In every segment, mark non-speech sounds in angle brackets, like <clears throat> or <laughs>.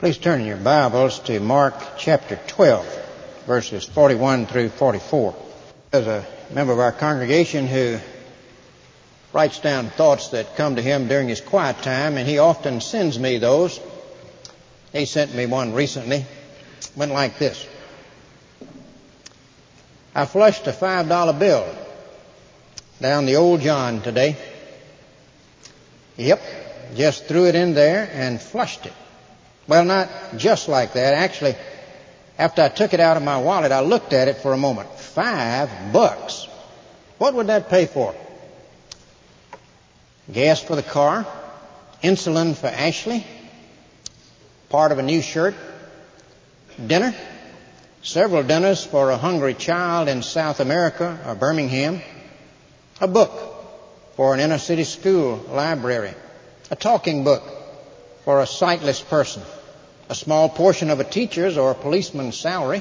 Please turn in your Bibles to Mark chapter 12, verses 41 through 44. There's a member of our congregation who writes down thoughts that come to him during his quiet time, and he often sends me those. He sent me one recently. It Went like this. I flushed a $5 bill down the old John today. Yep, just threw it in there and flushed it. Well, not just like that. Actually, after I took it out of my wallet, I looked at it for a moment. Five bucks. What would that pay for? Gas for the car, insulin for Ashley, part of a new shirt, dinner, several dinners for a hungry child in South America or Birmingham, a book for an inner city school library, a talking book for a sightless person, a small portion of a teacher's or a policeman's salary,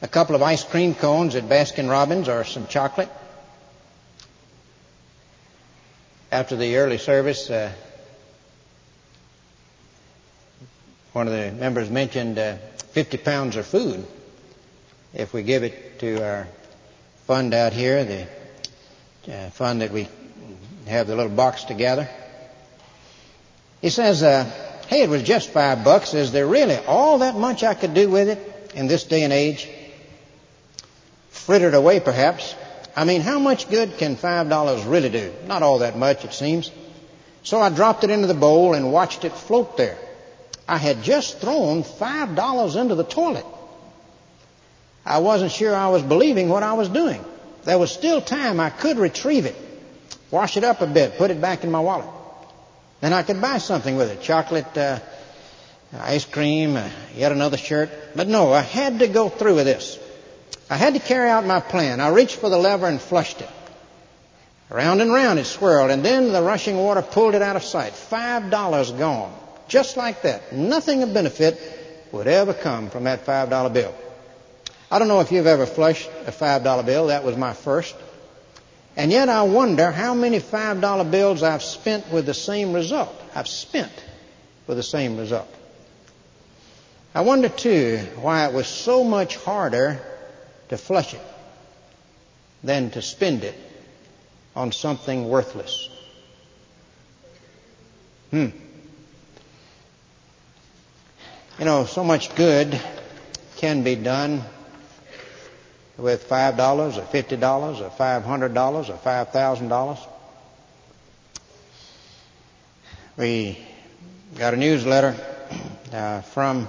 a couple of ice cream cones at Baskin Robbins or some chocolate. After the early service, uh, one of the members mentioned uh, 50 pounds of food. If we give it to our fund out here, the uh, fund that we have the little box together, he says, uh, Hey, it was just five bucks. Is there really all that much I could do with it in this day and age? Frittered away, perhaps. I mean, how much good can five dollars really do? Not all that much, it seems. So I dropped it into the bowl and watched it float there. I had just thrown five dollars into the toilet. I wasn't sure I was believing what I was doing. There was still time I could retrieve it, wash it up a bit, put it back in my wallet. Then I could buy something with it chocolate, uh, ice cream, uh, yet another shirt. But no, I had to go through with this. I had to carry out my plan. I reached for the lever and flushed it. Round and round it swirled, and then the rushing water pulled it out of sight. Five dollars gone. Just like that. Nothing of benefit would ever come from that five dollar bill. I don't know if you've ever flushed a five dollar bill. That was my first. And yet I wonder how many $5 bills I've spent with the same result. I've spent with the same result. I wonder too why it was so much harder to flush it than to spend it on something worthless. Hmm. You know, so much good can be done with five dollars or fifty dollars or five hundred dollars or five thousand dollars. We got a newsletter uh, from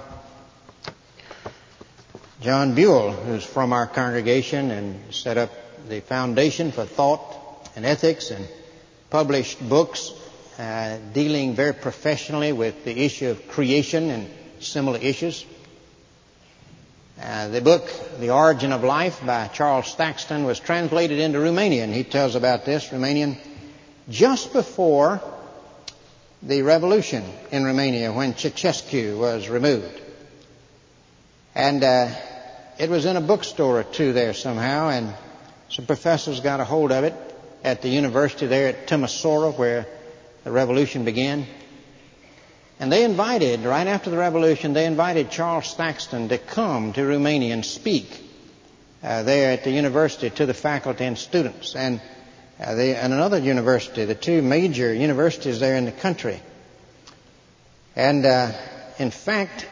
Jon Buell, who's from our congregation and set up the Foundation for Thought and Ethics and published books uh, dealing very professionally with the issue of creation and similar issues. Uh, the book, The Origin of Life by Charles Thaxton was translated into Romanian. He tells about this, Romanian, just before the revolution in Romania when Ceausescu was removed. And uh, it was in a bookstore or two there somehow, and some professors got a hold of it at the university there at Timisoara where the revolution began. And they invited, right after the revolution, they invited Charles Thaxton to come to Romania and speak uh, there at the university to the faculty and students. And, uh, they, and another university, the two major universities there in the country. And uh, in fact,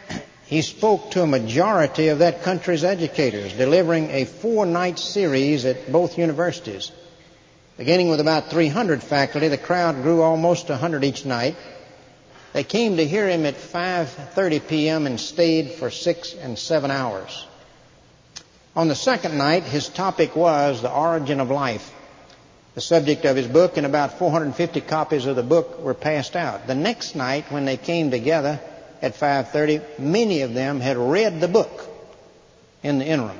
he spoke to a majority of that country's educators, delivering a four night series at both universities. Beginning with about 300 faculty, the crowd grew almost 100 each night. They came to hear him at 5:30 p.m. and stayed for 6 and 7 hours. On the second night, his topic was the origin of life. The subject of his book and about 450 copies of the book were passed out. The next night when they came together at 5:30, many of them had read the book in the interim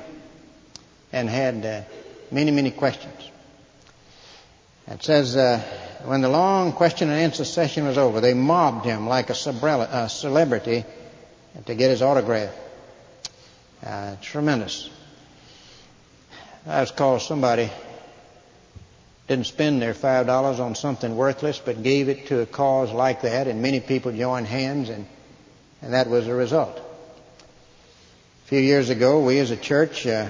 and had uh, many many questions. It says uh, when the long question and answer session was over, they mobbed him like a celebrity to get his autograph. Uh, tremendous. That's called somebody didn't spend their five dollars on something worthless, but gave it to a cause like that, and many people joined hands and And that was the result. A few years ago, we as a church, uh,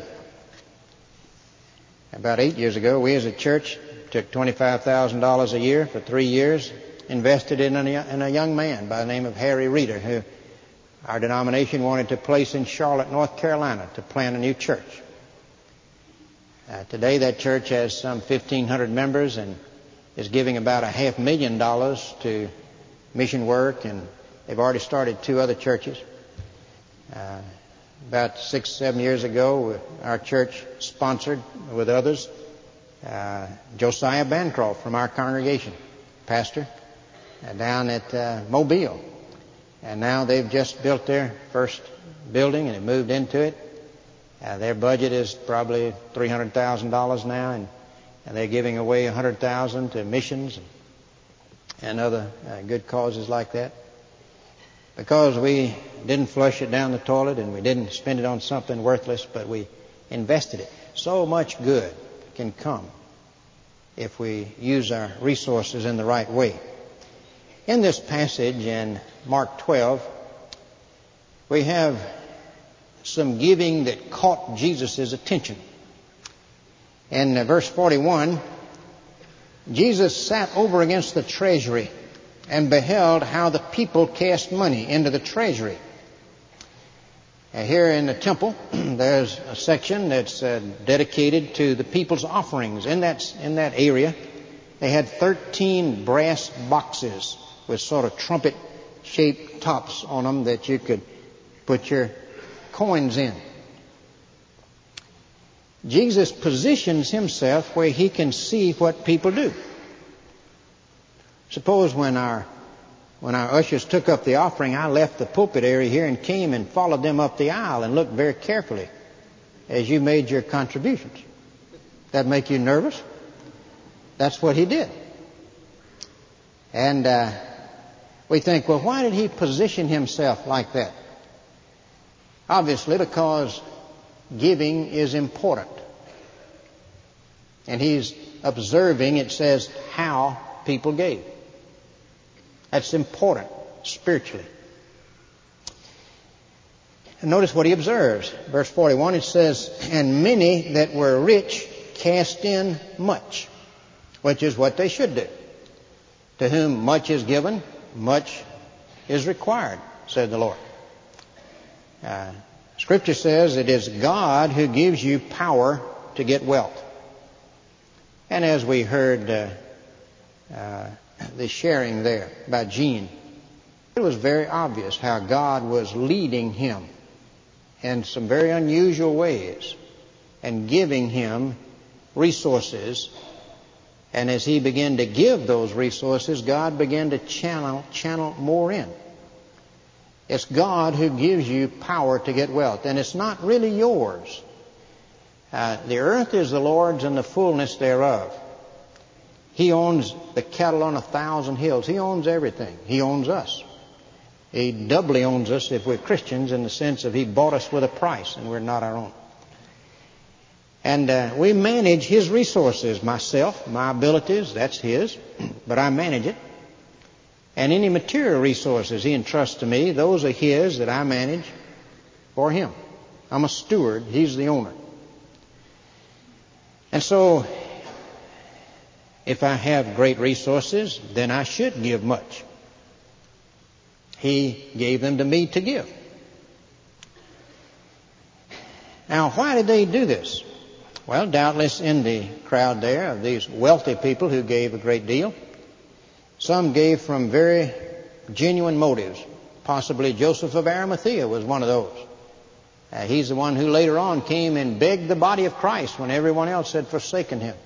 about eight years ago, we as a church took $25,000 a year for three years, invested in a, in a young man by the name of Harry Reeder, who our denomination wanted to place in Charlotte, North Carolina, to plant a new church. Uh, today, that church has some 1,500 members and is giving about a half million dollars to mission work, and they've already started two other churches. Uh, about six, seven years ago, our church sponsored with others uh, Josiah Bancroft from our congregation, pastor, uh, down at uh, Mobile. And now they've just built their first building and have moved into it. Uh, their budget is probably $300,000 now, and, and, they're giving away 100000 to missions and, and other uh, good causes like that. Because we didn't flush it down the toilet and we didn't spend it on something worthless, but we invested it. So much good can come if we use our resources in the right way. In this passage in Mark 12, we have some giving that caught Jesus' attention. In verse 41, Jesus sat over against the treasury and beheld how the people cast money into the treasury. Here in the temple, <clears throat> there's a section that's uh, dedicated to the people's offerings. In that, in that area, they had 13 brass boxes with sort of trumpet shaped tops on them that you could put your coins in. Jesus positions himself where he can see what people do. Suppose when our when our ushers took up the offering, I left the pulpit area here and came and followed them up the aisle and looked very carefully as you made your contributions. That make you nervous? That's what he did. And uh, we think, well, why did he position himself like that? Obviously, because giving is important. And he's observing, it says, how people gave. That's important spiritually. And notice what he observes. Verse 41, it says, And many that were rich cast in much, which is what they should do. To whom much is given, much is required, said the Lord. Uh, scripture says it is God who gives you power to get wealth. And as we heard uh, uh, the sharing there by Gene, it was very obvious how God was leading him in some very unusual ways and giving him resources. And as he began to give those resources, God began to channel, channel more in. It's God who gives you power to get wealth, and it's not really yours. Uh, the earth is the Lord's and the fullness thereof. He owns the cattle on a thousand hills. He owns everything. He owns us. He doubly owns us if we're Christians in the sense of He bought us with a price and we're not our own. And uh, we manage His resources. Myself, my abilities, that's His, <clears throat> but I manage it. And any material resources He entrusts to me, those are His that I manage for Him. I'm a steward. He's the owner. And so if I have great resources, then I should give much. He gave them to me to give. Now, why did they do this? Well, doubtless in the crowd there of these wealthy people who gave a great deal, some gave from very genuine motives. Possibly Joseph of Arimathea was one of those. Uh, he's the one who later on came and begged the body of Christ when everyone else had forsaken him.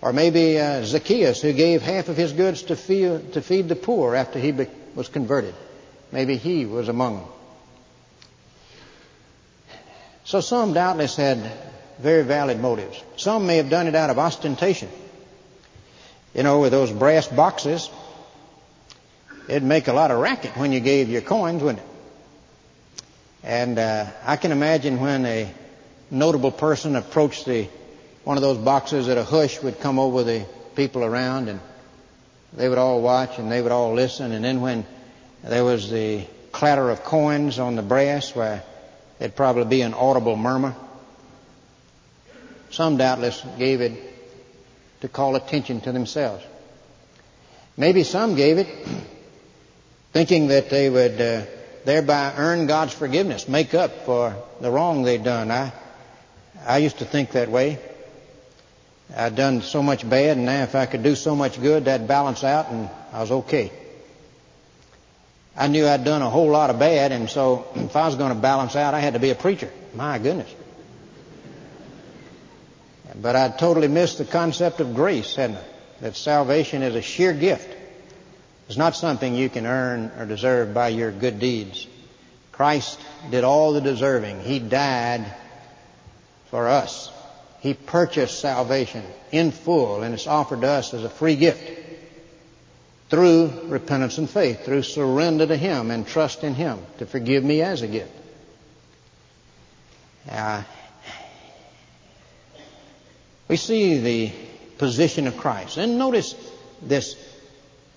Or maybe uh, Zacchaeus, who gave half of his goods to feed, to feed the poor after he be, was converted. Maybe he was among them. So some doubtless had very valid motives. Some may have done it out of ostentation. You know, with those brass boxes, it'd make a lot of racket when you gave your coins, wouldn't it? And uh, I can imagine when a notable person approached the one of those boxes that a hush would come over the people around and they would all watch and they would all listen. And then when there was the clatter of coins on the brass where there'd probably be an audible murmur. Some doubtless gave it to call attention to themselves. Maybe some gave it <clears throat> thinking that they would uh, thereby earn God's forgiveness, make up for the wrong they'd done. I, I used to think that way. I'd done so much bad, and now if I could do so much good, that'd balance out, and I was okay. I knew I'd done a whole lot of bad, and so <clears throat> if I was going to balance out, I had to be a preacher. My goodness. But I'd totally missed the concept of grace, hadn't I? That salvation is a sheer gift. It's not something you can earn or deserve by your good deeds. Christ did all the deserving. He died for us. He purchased salvation in full and it's offered to us as a free gift through repentance and faith, through surrender to Him and trust in Him to forgive me as a gift. Uh, we see the position of Christ. And notice this,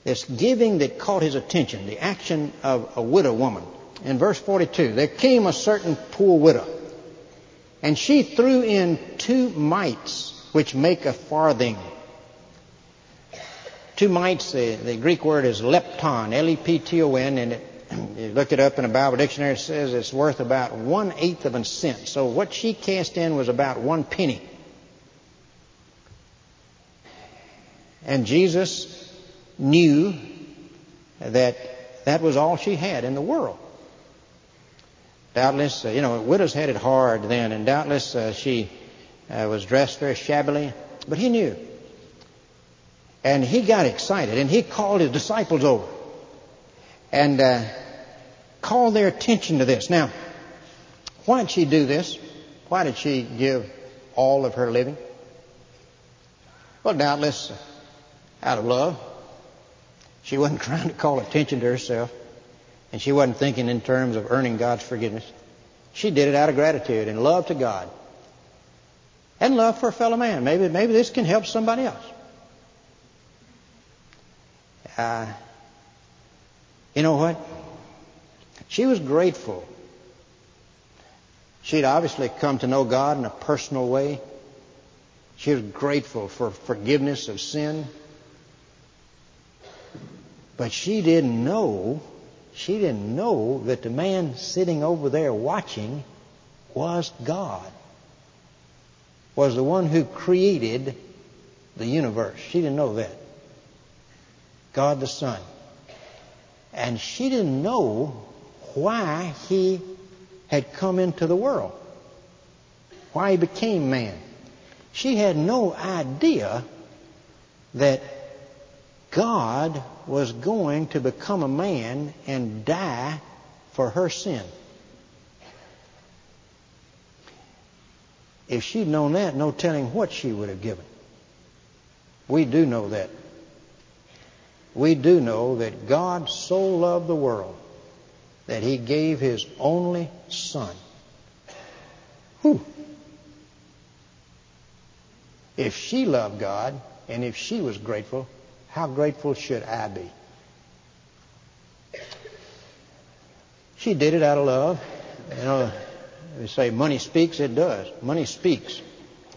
this giving that caught his attention, the action of a widow woman. In verse 42, there came a certain poor widow, and she threw in two mites, which make a farthing. Two mites, the, the Greek word is lepton, L-E-P-T-O-N, and it, <clears throat> you look it up in a Bible dictionary, it says it's worth about one eighth of a cent. So what she cast in was about one penny. And Jesus knew that that was all she had in the world. Doubtless, uh, you know, widows had it hard then, and doubtless uh, she uh, was dressed very shabbily, but he knew. And he got excited, and he called his disciples over and called their attention to this. Now, why did she do this? Why did she give all of her living? Well, doubtless out of love. She wasn't <laughs> trying to call attention to herself, and she wasn't thinking in terms of earning God's forgiveness. She did it out of gratitude and love to God. And love for a fellow man. Maybe, maybe this can help somebody else. Uh, you know what? She was grateful. She'd obviously come to know God in a personal way. She was grateful for forgiveness of sin. But she didn't know, she didn't know that the man sitting over there watching was God, was the one who created the universe. She didn't know that. God the Son. And she didn't know why he had come into the world, why he became man. She had no idea that God was going to become a man and die for her sin. If she'd known that, no telling what she would have given. We do know that. We do know that God so loved the world that he gave his only son. Whew. If she loved God and if she was grateful, how grateful should I be? She did it out of love. You know, they say money speaks, it does. Money speaks.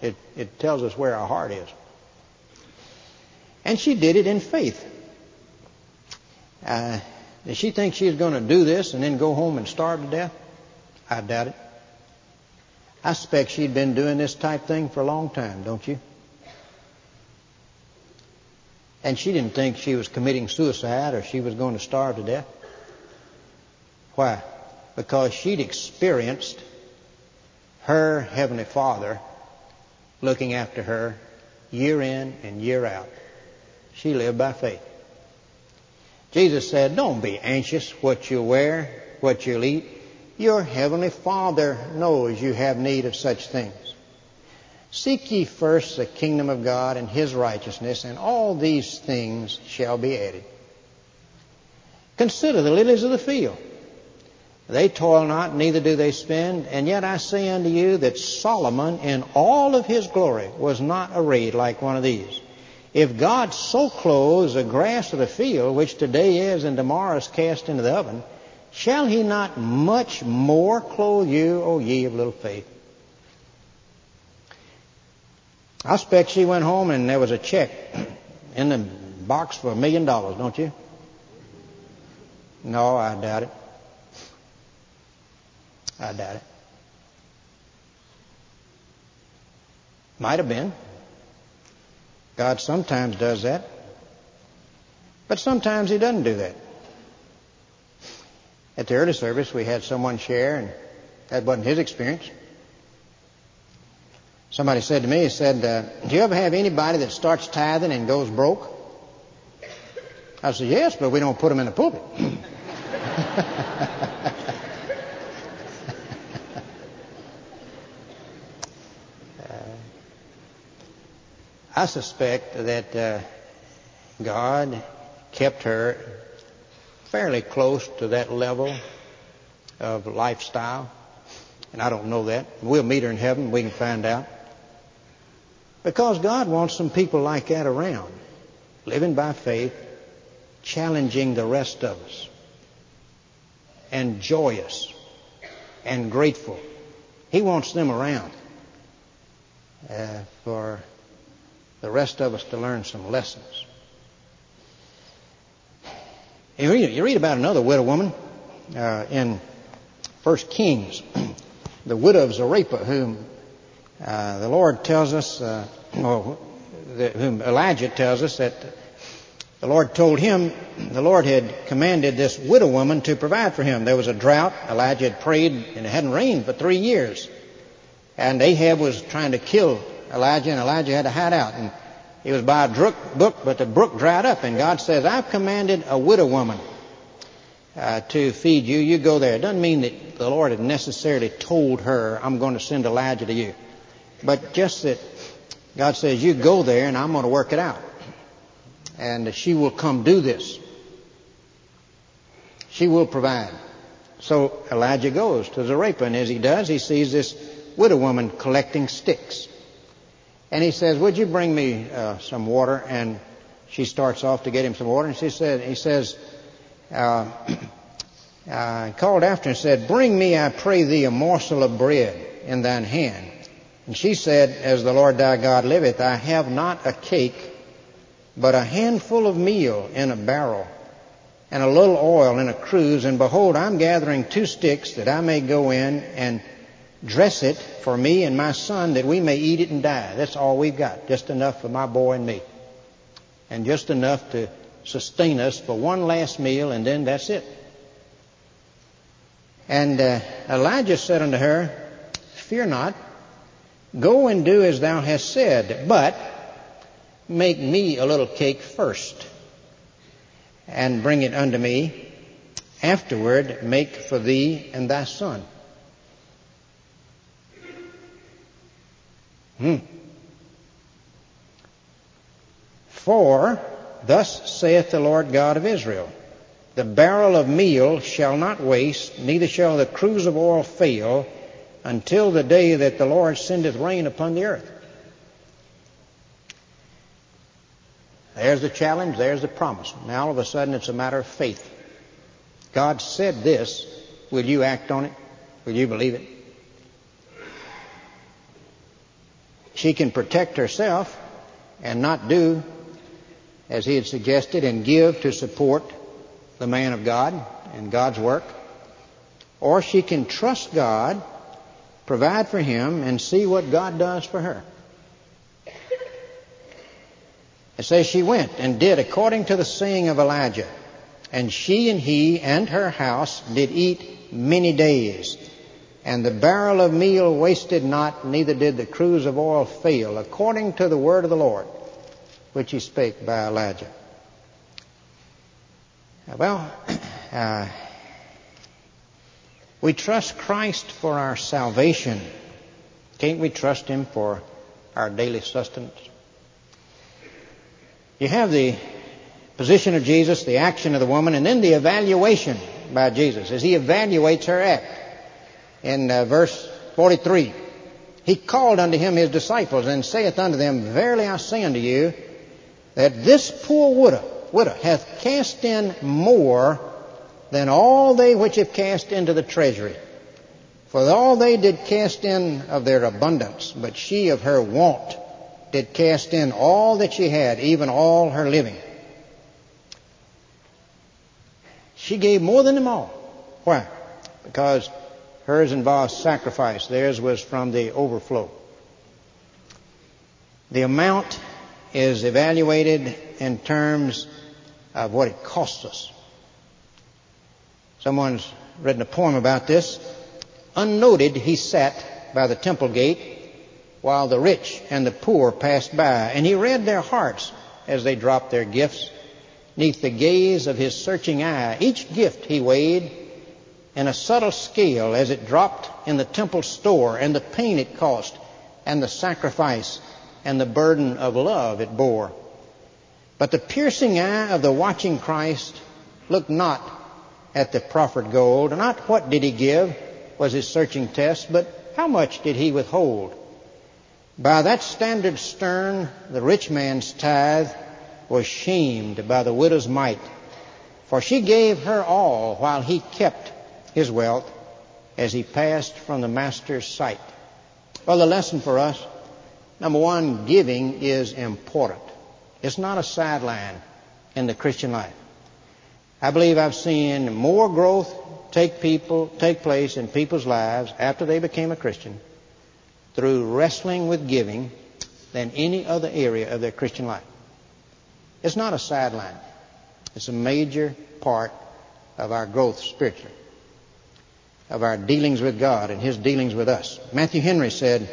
It, it tells us where our heart is. And she did it in faith. Uh, did she think she was going to do this and then go home and starve to death? I doubt it. I suspect she'd been doing this type thing for a long time, don't you? And she didn't think she was committing suicide or she was going to starve to death. Why? Because she'd experienced her Heavenly Father looking after her year in and year out. She lived by faith. Jesus said, Don't be anxious what you'll wear, what you'll eat. Your Heavenly Father knows you have need of such things. Seek ye first the kingdom of God and his righteousness, and all these things shall be added. Consider the lilies of the field. They toil not, neither do they spin, and yet I say unto you that Solomon in all of his glory was not arrayed like one of these. If God so clothes the grass of the field, which today is and tomorrow is cast into the oven, shall he not much more clothe you, O ye of little faith? I expect she went home and there was a check in the box for a million dollars, don't you? No, I doubt it. I doubt it. Might have been. God sometimes does that. But sometimes He doesn't do that. At the early service, we had someone share, and that wasn't his experience. Somebody said to me, he said, uh, Do you ever have anybody that starts tithing and goes broke? I said, Yes, but we don't put them in the pulpit. <laughs> I suspect that uh, God kept her fairly close to that level of lifestyle. And I don't know that. We'll meet her in heaven. We can find out. Because God wants some people like that around, living by faith, challenging the rest of us, and joyous and grateful. He wants them around uh, for the rest of us to learn some lessons. You read, about another widow woman uh, in First Kings, <clears throat> the widow of Zarephath, whom uh, the Lord tells us, uh, well, the, whom Elijah tells us that the Lord told him, the Lord had commanded this widow woman to provide for him. There was a drought. Elijah had prayed and it hadn't rained for three years. And Ahab was trying to kill Elijah, and Elijah had to hide out. And he was by a brook, but the brook dried up, and God says, I've commanded a widow woman uh, to feed you. You go there. It doesn't mean that the Lord had necessarily told her, I'm going to send Elijah to you. But just that God says, You go there, and I'm going to work it out. And she will come do this. She will provide. So Elijah goes to Zarephath, and as he does, he sees this widow woman collecting sticks. And he says, Would you bring me uh, some water? And she starts off to get him some water. And she said, He says, uh, <clears throat> uh, called after and said, Bring me, I pray thee, a morsel of bread in thine hand. And she said, As the Lord thy God liveth, I have not a cake, but a handful of meal in a barrel, and a little oil in a cruse. And behold, I'm gathering two sticks that I may go in and dress it for me and my son that we may eat it and die. That's all we've got. Just enough for my boy and me. And just enough to sustain us for one last meal and then that's it. And uh, Elijah said unto her, Fear not, go and do as thou hast said, but make me a little cake first and bring it unto me. Afterward, make for thee and thy son. Hmm. For thus saith the Lord God of Israel The barrel of meal shall not waste, neither shall the cruse of oil fail, until the day that the Lord sendeth rain upon the earth. There's the challenge, there's the promise. Now all of a sudden it's a matter of faith. God said this. Will you act on it? Will you believe it? she can protect herself and not do as he had suggested and give to support the man of God and God's work. Or she can trust God, provide for him, and see what God does for her. It says she went and did according to the saying of Elijah. And she and he and her house did eat many days. And the barrel of meal wasted not, neither did the cruse of oil fail, according to the word of the Lord, which he spake by Elijah. Well, <clears throat> uh, we trust Christ for our salvation. Can't we trust Him for our daily sustenance? You have the position of Jesus, the action of the woman, and then the evaluation by Jesus as He evaluates her act in uh, verse 43. He called unto him his disciples and saith unto them, Verily I say unto you, that this poor widow, widow hath cast in more than all they which have cast into the treasury. For all they did cast in of their abundance, but she of her want did cast in all that she had, even all her living. She gave more than them all. Why? Because hers involved sacrifice. Theirs was from the overflow. The amount is evaluated in terms of what it costs us. Someone's written a poem about this. Unnoted, he sat by the temple gate while the rich and the poor passed by, and he read their hearts as they dropped their gifts. Neath the gaze of his searching eye, each gift he weighed in a subtle scale as it dropped in the temple store, and the pain it cost, and the sacrifice, and the burden of love it bore. But the piercing eye of the watching Christ looked not at the proffered gold, not what did he give was his searching test, but how much did he withhold? By that standard stern, the rich man's tithe was shamed by the widow's mite, for she gave her all while he kept his wealth as he passed from the master's sight. Well, the lesson for us, number one, giving is important. It's not a sideline in the Christian life. I believe I've seen more growth take people take place in people's lives after they became a Christian through wrestling with giving than any other area of their Christian life. It's not a sideline. It's a major part of our growth spiritually, of our dealings with God and His dealings with us. Matthew Henry said,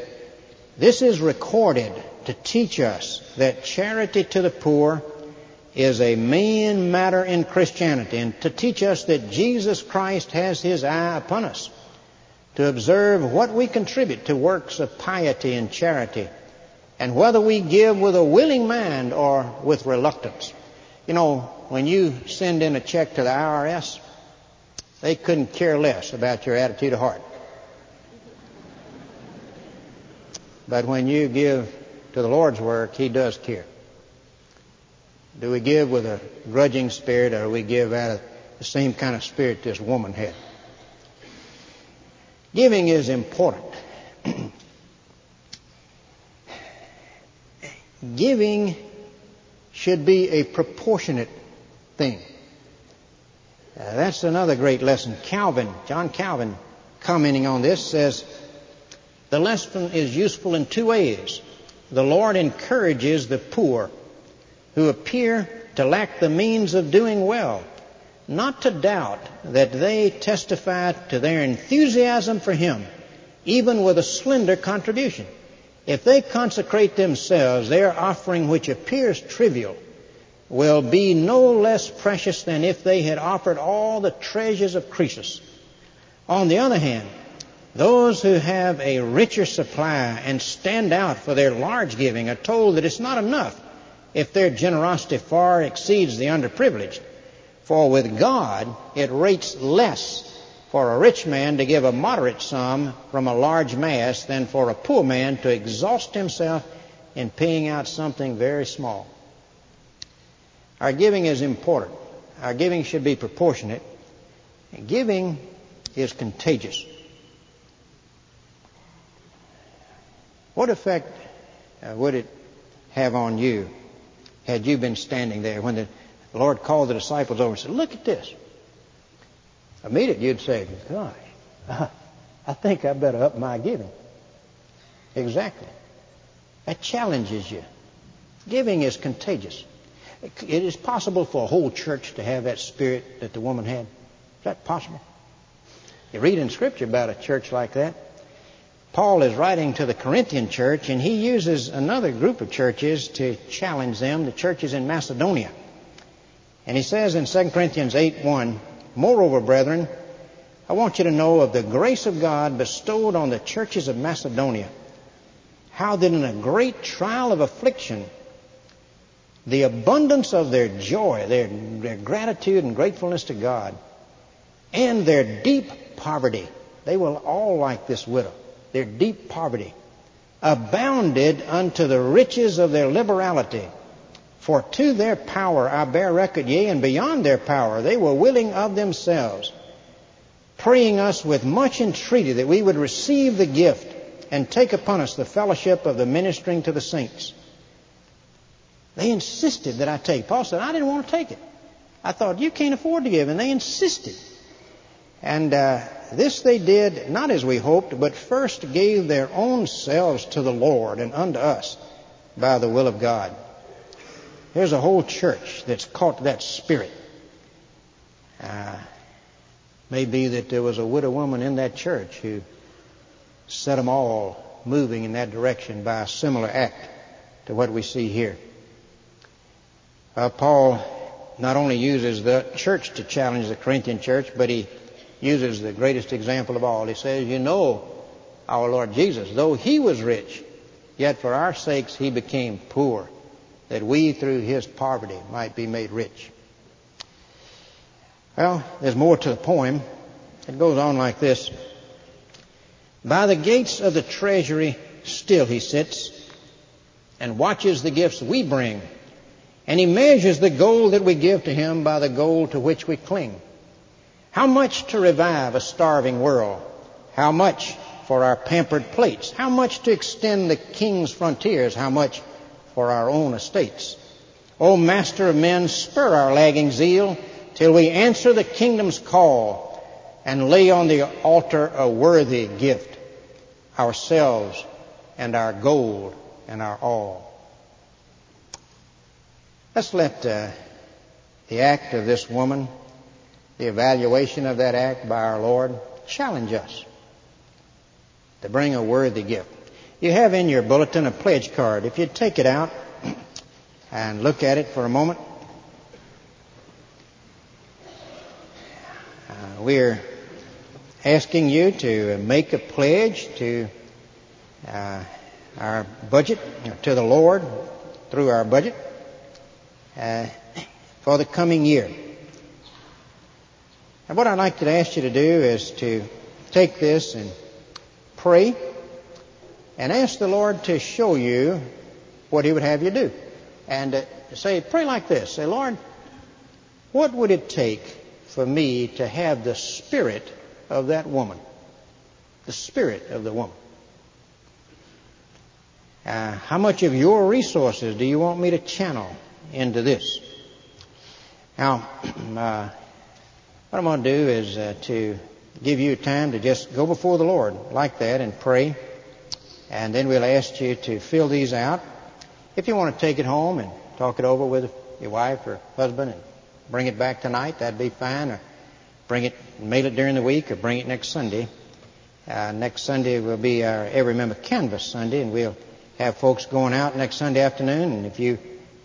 This is recorded to teach us that charity to the poor is a main matter in Christianity and to teach us that Jesus Christ has His eye upon us, to observe what we contribute to works of piety and charity, and whether we give with a willing mind or with reluctance. You know, when you send in a check to the IRS, they couldn't care less about your attitude of heart. But when you give to the Lord's work, He does care. Do we give with a grudging spirit or do we give out of the same kind of spirit this woman had? Giving is important. <clears throat> Giving should be a proportionate thing. Uh, that's another great lesson. Calvin, John Calvin, commenting on this, says the lesson is useful in two ways. The Lord encourages the poor who appear to lack the means of doing well, not to doubt that they testify to their enthusiasm for Him, even with a slender contribution. If they consecrate themselves, their offering, which appears trivial, will be no less precious than if they had offered all the treasures of Croesus. On the other hand, those who have a richer supply and stand out for their large giving are told that it's not enough if their generosity far exceeds the underprivileged. For with God, it rates less for a rich man to give a moderate sum from a large mass than for a poor man to exhaust himself in paying out something very small. Our giving is important. Our giving should be proportionate. Giving is contagious. What effect uh, would it have on you had you been standing there when the Lord called the disciples over and said, Look at this. Immediately you'd say, Gosh, <laughs> I think I better up my giving. Exactly. That challenges you. Giving is contagious. It is possible for a whole church to have that spirit that the woman had. Is that possible? You read in Scripture about a church like that. Paul is writing to the Corinthian church, and he uses another group of churches to challenge them, the churches in Macedonia. And he says in 2 Corinthians 8 1, Moreover, brethren, I want you to know of the grace of God bestowed on the churches of Macedonia, how that in a great trial of affliction, the abundance of their joy, their, their gratitude and gratefulness to God, and their deep poverty, they were all like this widow their deep poverty, abounded unto the riches of their liberality. For to their power I bear record, yea, and beyond their power, they were willing of themselves, praying us with much entreaty that we would receive the gift and take upon us the fellowship of the ministering to the saints. They insisted that I take. Paul said, I didn't want to take it. I thought, you can't afford to give, and they insisted. And uh, this they did not as we hoped, but first gave their own selves to the Lord and unto us by the will of God. There's a whole church that's caught that spirit. Uh, maybe that there was a widow woman in that church who set them all moving in that direction by a similar act to what we see here. Uh, Paul not only uses the church to challenge the Corinthian church, but he uses the greatest example of all. He says, You know our Lord Jesus, though he was rich, yet for our sakes he became poor that we through his poverty might be made rich. Well, there's more to the poem. It goes on like this. By the gates of the treasury still he sits and watches the gifts we bring. And he measures the gold that we give to him by the gold to which we cling. How much to revive a starving world? How much for our pampered plates? How much to extend the king's frontiers? How much for our own estates. O Master of men, spur our lagging zeal till we answer the kingdom's call and lay on the altar a worthy gift, ourselves and our gold and our all. Let's let uh, the act of this woman, the evaluation of that act by our Lord, challenge us to bring a worthy gift. You have in your bulletin a pledge card. If you'd take it out <clears throat> and look at it for a moment. Uh, we're asking you to make a pledge to uh, our budget, to the Lord through our budget uh, <clears throat> for the coming year. And what I'd like to ask you to do is to take this and pray and ask the Lord to show you what He would have you do. And uh, say, pray like this. Say, Lord, what would it take for me to have the spirit of that woman? The spirit of the woman. Uh, how much of your resources do you want me to channel into this? Now, <clears throat> uh, what I'm going to do is uh, to give you time to just go before the Lord like that and pray. And then we'll ask you to fill these out. If you want to take it home and talk it over with your wife or husband and bring it back tonight, that'd be fine. Or bring it, mail it during the week, or bring it next Sunday. Uh, next Sunday will be our Every Member Canvass Sunday, and we'll have folks going out next Sunday afternoon. And if you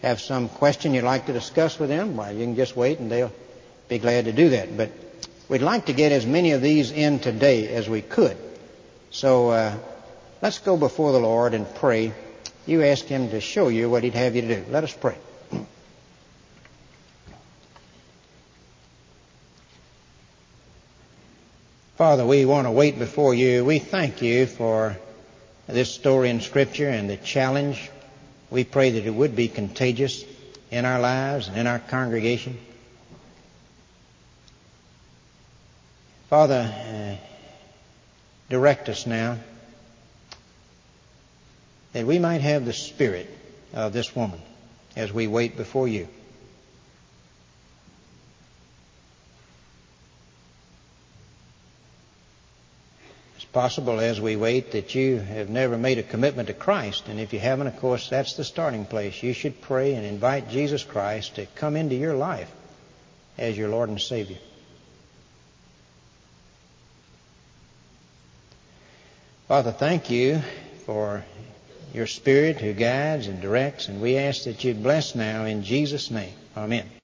have some question you'd like to discuss with them, well, you can just wait, and they'll be glad to do that. But we'd like to get as many of these in today as we could. So. Uh, Let's go before the Lord and pray. You ask Him to show you what He'd have you to do. Let us pray. Father, we want to wait before you. We thank you for this story in Scripture and the challenge. We pray that it would be contagious in our lives and in our congregation. Father, uh, direct us now that we might have the spirit of this woman as we wait before you. It's possible as we wait that you have never made a commitment to Christ, and if you haven't, of course, that's the starting place. You should pray and invite Jesus Christ to come into your life as your Lord and Savior. Father, thank you for your Spirit who guides and directs, and we ask that you'd bless now in Jesus' name. Amen.